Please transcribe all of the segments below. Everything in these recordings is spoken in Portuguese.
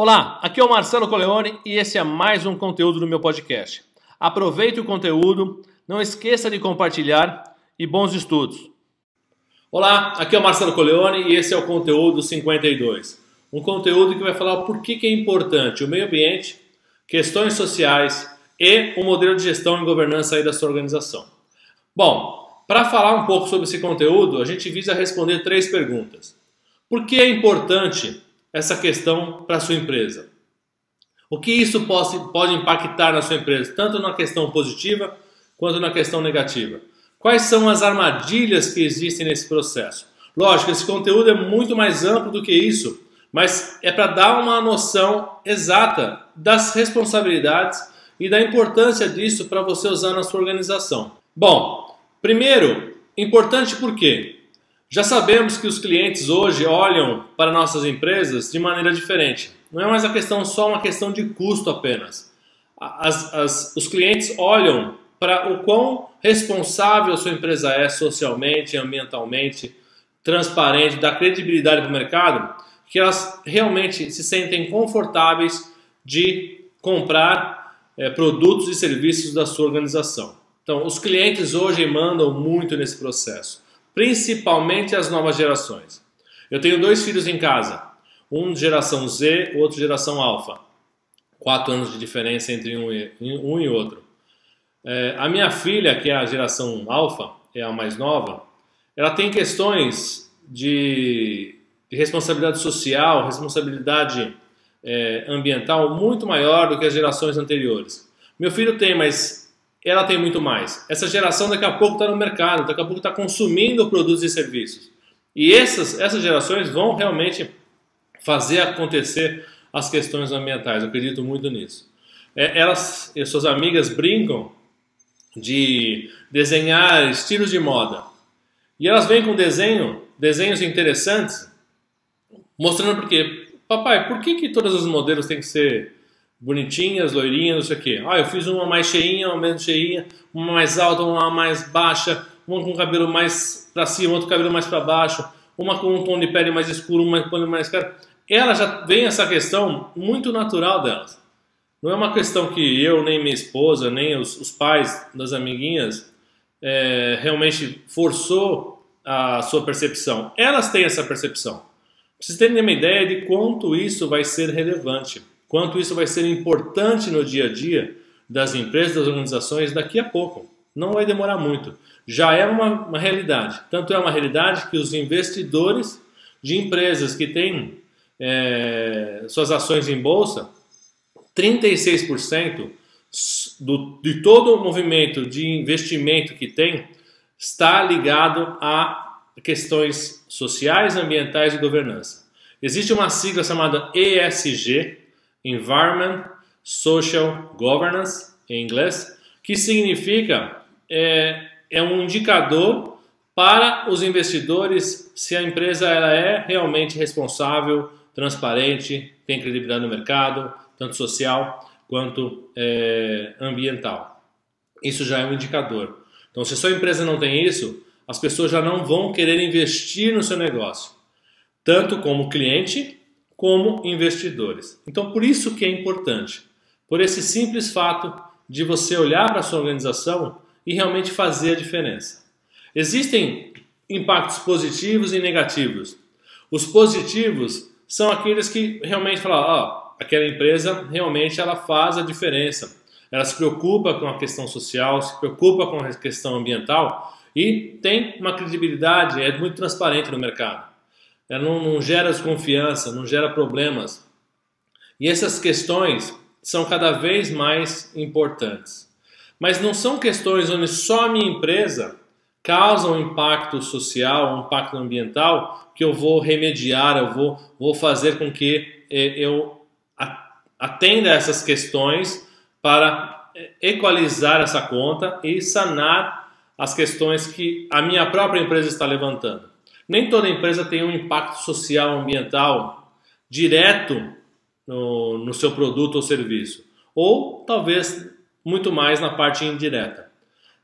Olá, aqui é o Marcelo Coleone e esse é mais um conteúdo do meu podcast. Aproveite o conteúdo, não esqueça de compartilhar e bons estudos. Olá, aqui é o Marcelo Coleone e esse é o conteúdo 52. Um conteúdo que vai falar por que, é importante o meio ambiente, questões sociais e o modelo de gestão e governança aí da sua organização. Bom, para falar um pouco sobre esse conteúdo, a gente visa responder três perguntas. Por que é importante essa questão para a sua empresa? O que isso pode, pode impactar na sua empresa, tanto na questão positiva quanto na questão negativa? Quais são as armadilhas que existem nesse processo? Lógico, esse conteúdo é muito mais amplo do que isso, mas é para dar uma noção exata das responsabilidades e da importância disso para você usar na sua organização. Bom, primeiro, importante por quê? Já sabemos que os clientes hoje olham para nossas empresas de maneira diferente. Não é mais a questão só uma questão de custo apenas. As, as, os clientes olham para o quão responsável a sua empresa é socialmente, ambientalmente, transparente, dá credibilidade para o mercado, que elas realmente se sentem confortáveis de comprar é, produtos e serviços da sua organização. Então, os clientes hoje mandam muito nesse processo principalmente as novas gerações. Eu tenho dois filhos em casa, um de geração Z, outro de geração Alpha. Quatro anos de diferença entre um e, um e outro. É, a minha filha, que é a geração Alpha, é a mais nova, ela tem questões de, de responsabilidade social, responsabilidade é, ambiental muito maior do que as gerações anteriores. Meu filho tem, mas ela tem muito mais. Essa geração daqui a pouco está no mercado, daqui a pouco está consumindo produtos e serviços. E essas, essas gerações vão realmente fazer acontecer as questões ambientais. Eu acredito muito nisso. É, elas e suas amigas brincam de desenhar estilos de moda. E elas vêm com desenho, desenhos interessantes, mostrando por quê. Papai, por que, que todos os modelos têm que ser bonitinhas, loirinhas, não sei o quê. Ah, eu fiz uma mais cheinha, uma menos cheinha, uma mais alta, uma mais baixa, uma com cabelo mais para cima, outro cabelo mais para baixo, uma com um tom de pele mais escuro, uma com mais claro. Ela já vem essa questão muito natural delas. Não é uma questão que eu, nem minha esposa, nem os, os pais das amiguinhas é, realmente forçou a sua percepção. Elas têm essa percepção. Vocês terem uma ideia de quanto isso vai ser relevante quanto isso vai ser importante no dia a dia das empresas, das organizações daqui a pouco. Não vai demorar muito. Já é uma, uma realidade. Tanto é uma realidade que os investidores de empresas que têm é, suas ações em bolsa, 36% do, de todo o movimento de investimento que tem está ligado a questões sociais, ambientais e governança. Existe uma sigla chamada ESG, Environment Social Governance, em inglês, que significa é, é um indicador para os investidores se a empresa ela é realmente responsável, transparente, tem credibilidade no mercado, tanto social quanto é, ambiental. Isso já é um indicador. Então, se a sua empresa não tem isso, as pessoas já não vão querer investir no seu negócio, tanto como cliente como investidores. Então, por isso que é importante, por esse simples fato de você olhar para a sua organização e realmente fazer a diferença. Existem impactos positivos e negativos. Os positivos são aqueles que realmente falam, ó, aquela empresa realmente ela faz a diferença. Ela se preocupa com a questão social, se preocupa com a questão ambiental e tem uma credibilidade, é muito transparente no mercado ela não, não gera desconfiança, não gera problemas. E essas questões são cada vez mais importantes. Mas não são questões onde só a minha empresa causa um impacto social, um impacto ambiental, que eu vou remediar, eu vou, vou fazer com que eh, eu atenda essas questões para eh, equalizar essa conta e sanar as questões que a minha própria empresa está levantando. Nem toda empresa tem um impacto social ambiental direto no, no seu produto ou serviço, ou talvez muito mais na parte indireta.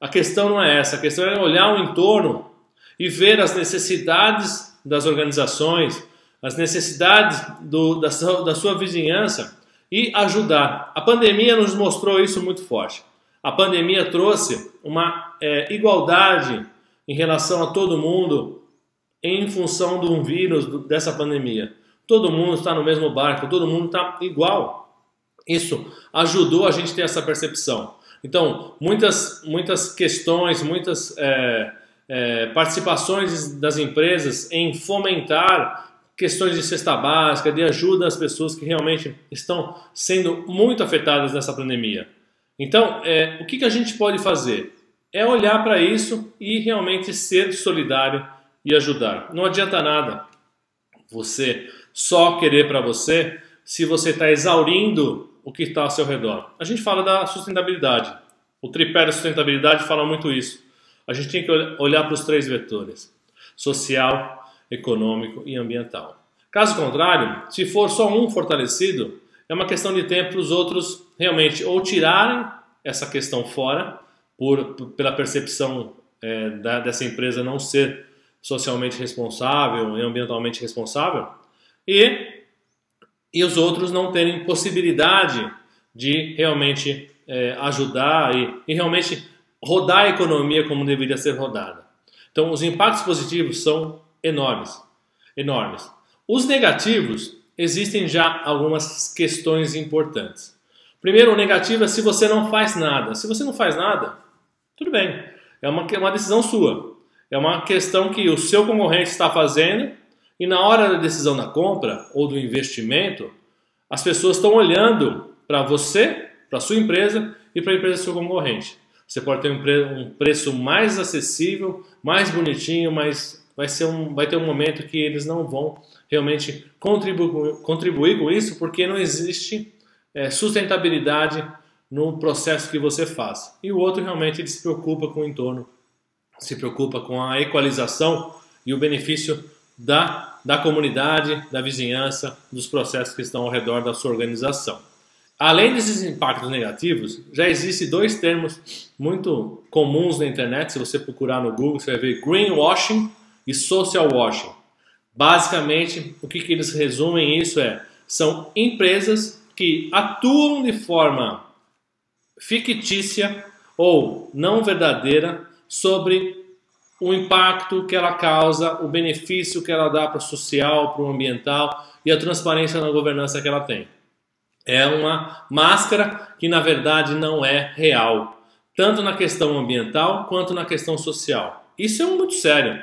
A questão não é essa, a questão é olhar o entorno e ver as necessidades das organizações, as necessidades do, da, sua, da sua vizinhança e ajudar. A pandemia nos mostrou isso muito forte. A pandemia trouxe uma é, igualdade em relação a todo mundo em função de um vírus dessa pandemia. Todo mundo está no mesmo barco, todo mundo está igual. Isso ajudou a gente a ter essa percepção. Então, muitas, muitas questões, muitas é, é, participações das empresas em fomentar questões de cesta básica, de ajuda às pessoas que realmente estão sendo muito afetadas nessa pandemia. Então, é, o que, que a gente pode fazer? É olhar para isso e realmente ser solidário e ajudar. Não adianta nada você só querer para você se você está exaurindo o que está ao seu redor. A gente fala da sustentabilidade. O tripé da sustentabilidade fala muito isso. A gente tem que olhar para os três vetores: social, econômico e ambiental. Caso contrário, se for só um fortalecido, é uma questão de tempo para os outros realmente ou tirarem essa questão fora, por, pela percepção é, da, dessa empresa não ser socialmente responsável e ambientalmente responsável, e, e os outros não terem possibilidade de realmente é, ajudar e, e realmente rodar a economia como deveria ser rodada. Então, os impactos positivos são enormes, enormes. Os negativos existem já algumas questões importantes. Primeiro, o negativo é se você não faz nada. Se você não faz nada, tudo bem, é uma, é uma decisão sua. É uma questão que o seu concorrente está fazendo e na hora da decisão da compra ou do investimento, as pessoas estão olhando para você, para sua empresa e para a empresa do seu concorrente. Você pode ter um, pre preço mais acessível, mais bonitinho, mas vai, ser um, vai ter um momento que eles não vão realmente contribu contribuir com isso porque não existe é, sustentabilidade no processo que você faz. E o outro realmente ele se preocupa com o entorno, se preocupa com a equalização e o benefício da, da comunidade, da vizinhança, dos processos que estão ao redor da sua organização. Além desses impactos negativos, já existem dois termos muito comuns na internet. Se você procurar no Google, você vai ver greenwashing e social washing. Basicamente, o que, que eles resumem isso é: são empresas que atuam de forma fictícia ou não verdadeira sobre o impacto que ela causa, o benefício que ela dá para o social, para o ambiental e a transparência na governança que ela tem. É uma máscara que na verdade não é real, tanto na questão ambiental quanto na questão social. Isso é muito sério.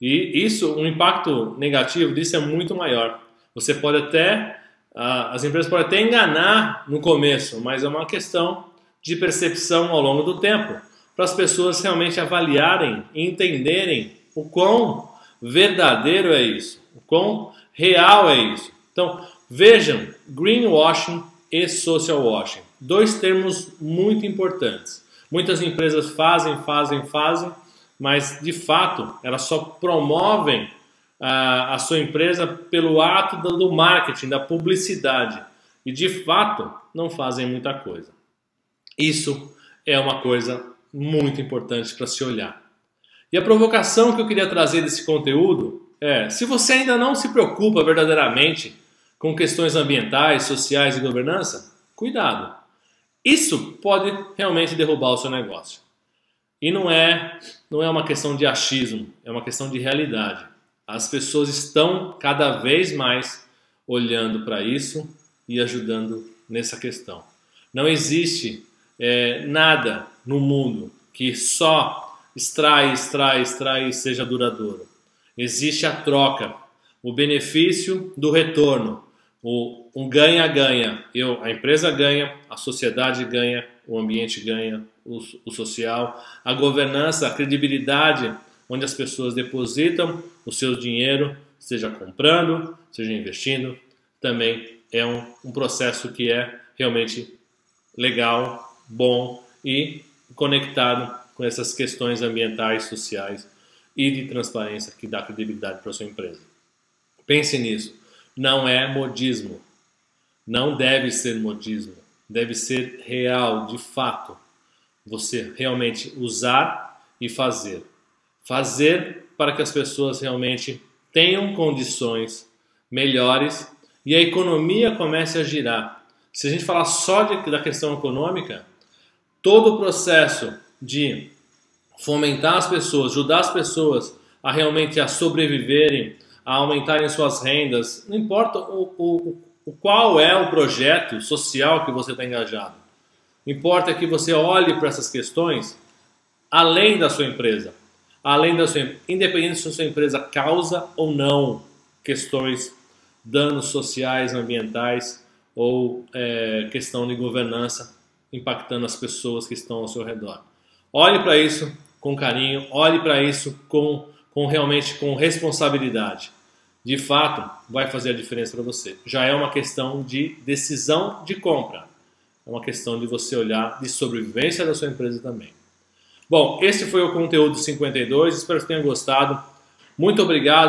E isso, o impacto negativo disso é muito maior. Você pode até, as empresas podem até enganar no começo, mas é uma questão de percepção ao longo do tempo para as pessoas realmente avaliarem e entenderem o quão verdadeiro é isso, o quão real é isso. Então, vejam, greenwashing e social washing, dois termos muito importantes. Muitas empresas fazem, fazem, fazem, mas de fato elas só promovem a, a sua empresa pelo ato do marketing, da publicidade, e de fato não fazem muita coisa. Isso é uma coisa muito importante para se olhar. E a provocação que eu queria trazer desse conteúdo é: se você ainda não se preocupa verdadeiramente com questões ambientais, sociais e governança, cuidado. Isso pode realmente derrubar o seu negócio. E não é, não é uma questão de achismo, é uma questão de realidade. As pessoas estão cada vez mais olhando para isso e ajudando nessa questão. Não existe é, nada no mundo que só extrai, extrai, extrai e seja duradouro. Existe a troca, o benefício do retorno, o um ganha-ganha. Eu, a empresa ganha, a sociedade ganha, o ambiente ganha, o, o social, a governança, a credibilidade, onde as pessoas depositam o seu dinheiro, seja comprando, seja investindo, também é um, um processo que é realmente legal, bom e conectado com essas questões ambientais, sociais e de transparência que dá credibilidade para sua empresa. Pense nisso. Não é modismo. Não deve ser modismo. Deve ser real, de fato. Você realmente usar e fazer. Fazer para que as pessoas realmente tenham condições melhores e a economia comece a girar. Se a gente falar só de, da questão econômica, todo o processo de fomentar as pessoas, ajudar as pessoas a realmente a sobreviverem, a aumentarem suas rendas, não importa o, o, o qual é o projeto social que você está engajado. Importa que você olhe para essas questões além da sua empresa, além da sua independente se a sua empresa causa ou não questões, danos sociais, ambientais ou é, questão de governança impactando as pessoas que estão ao seu redor. Olhe para isso com carinho, olhe para isso com, com realmente com responsabilidade. De fato, vai fazer a diferença para você. Já é uma questão de decisão de compra. É uma questão de você olhar de sobrevivência da sua empresa também. Bom, esse foi o conteúdo 52. Espero que tenham gostado. Muito obrigado.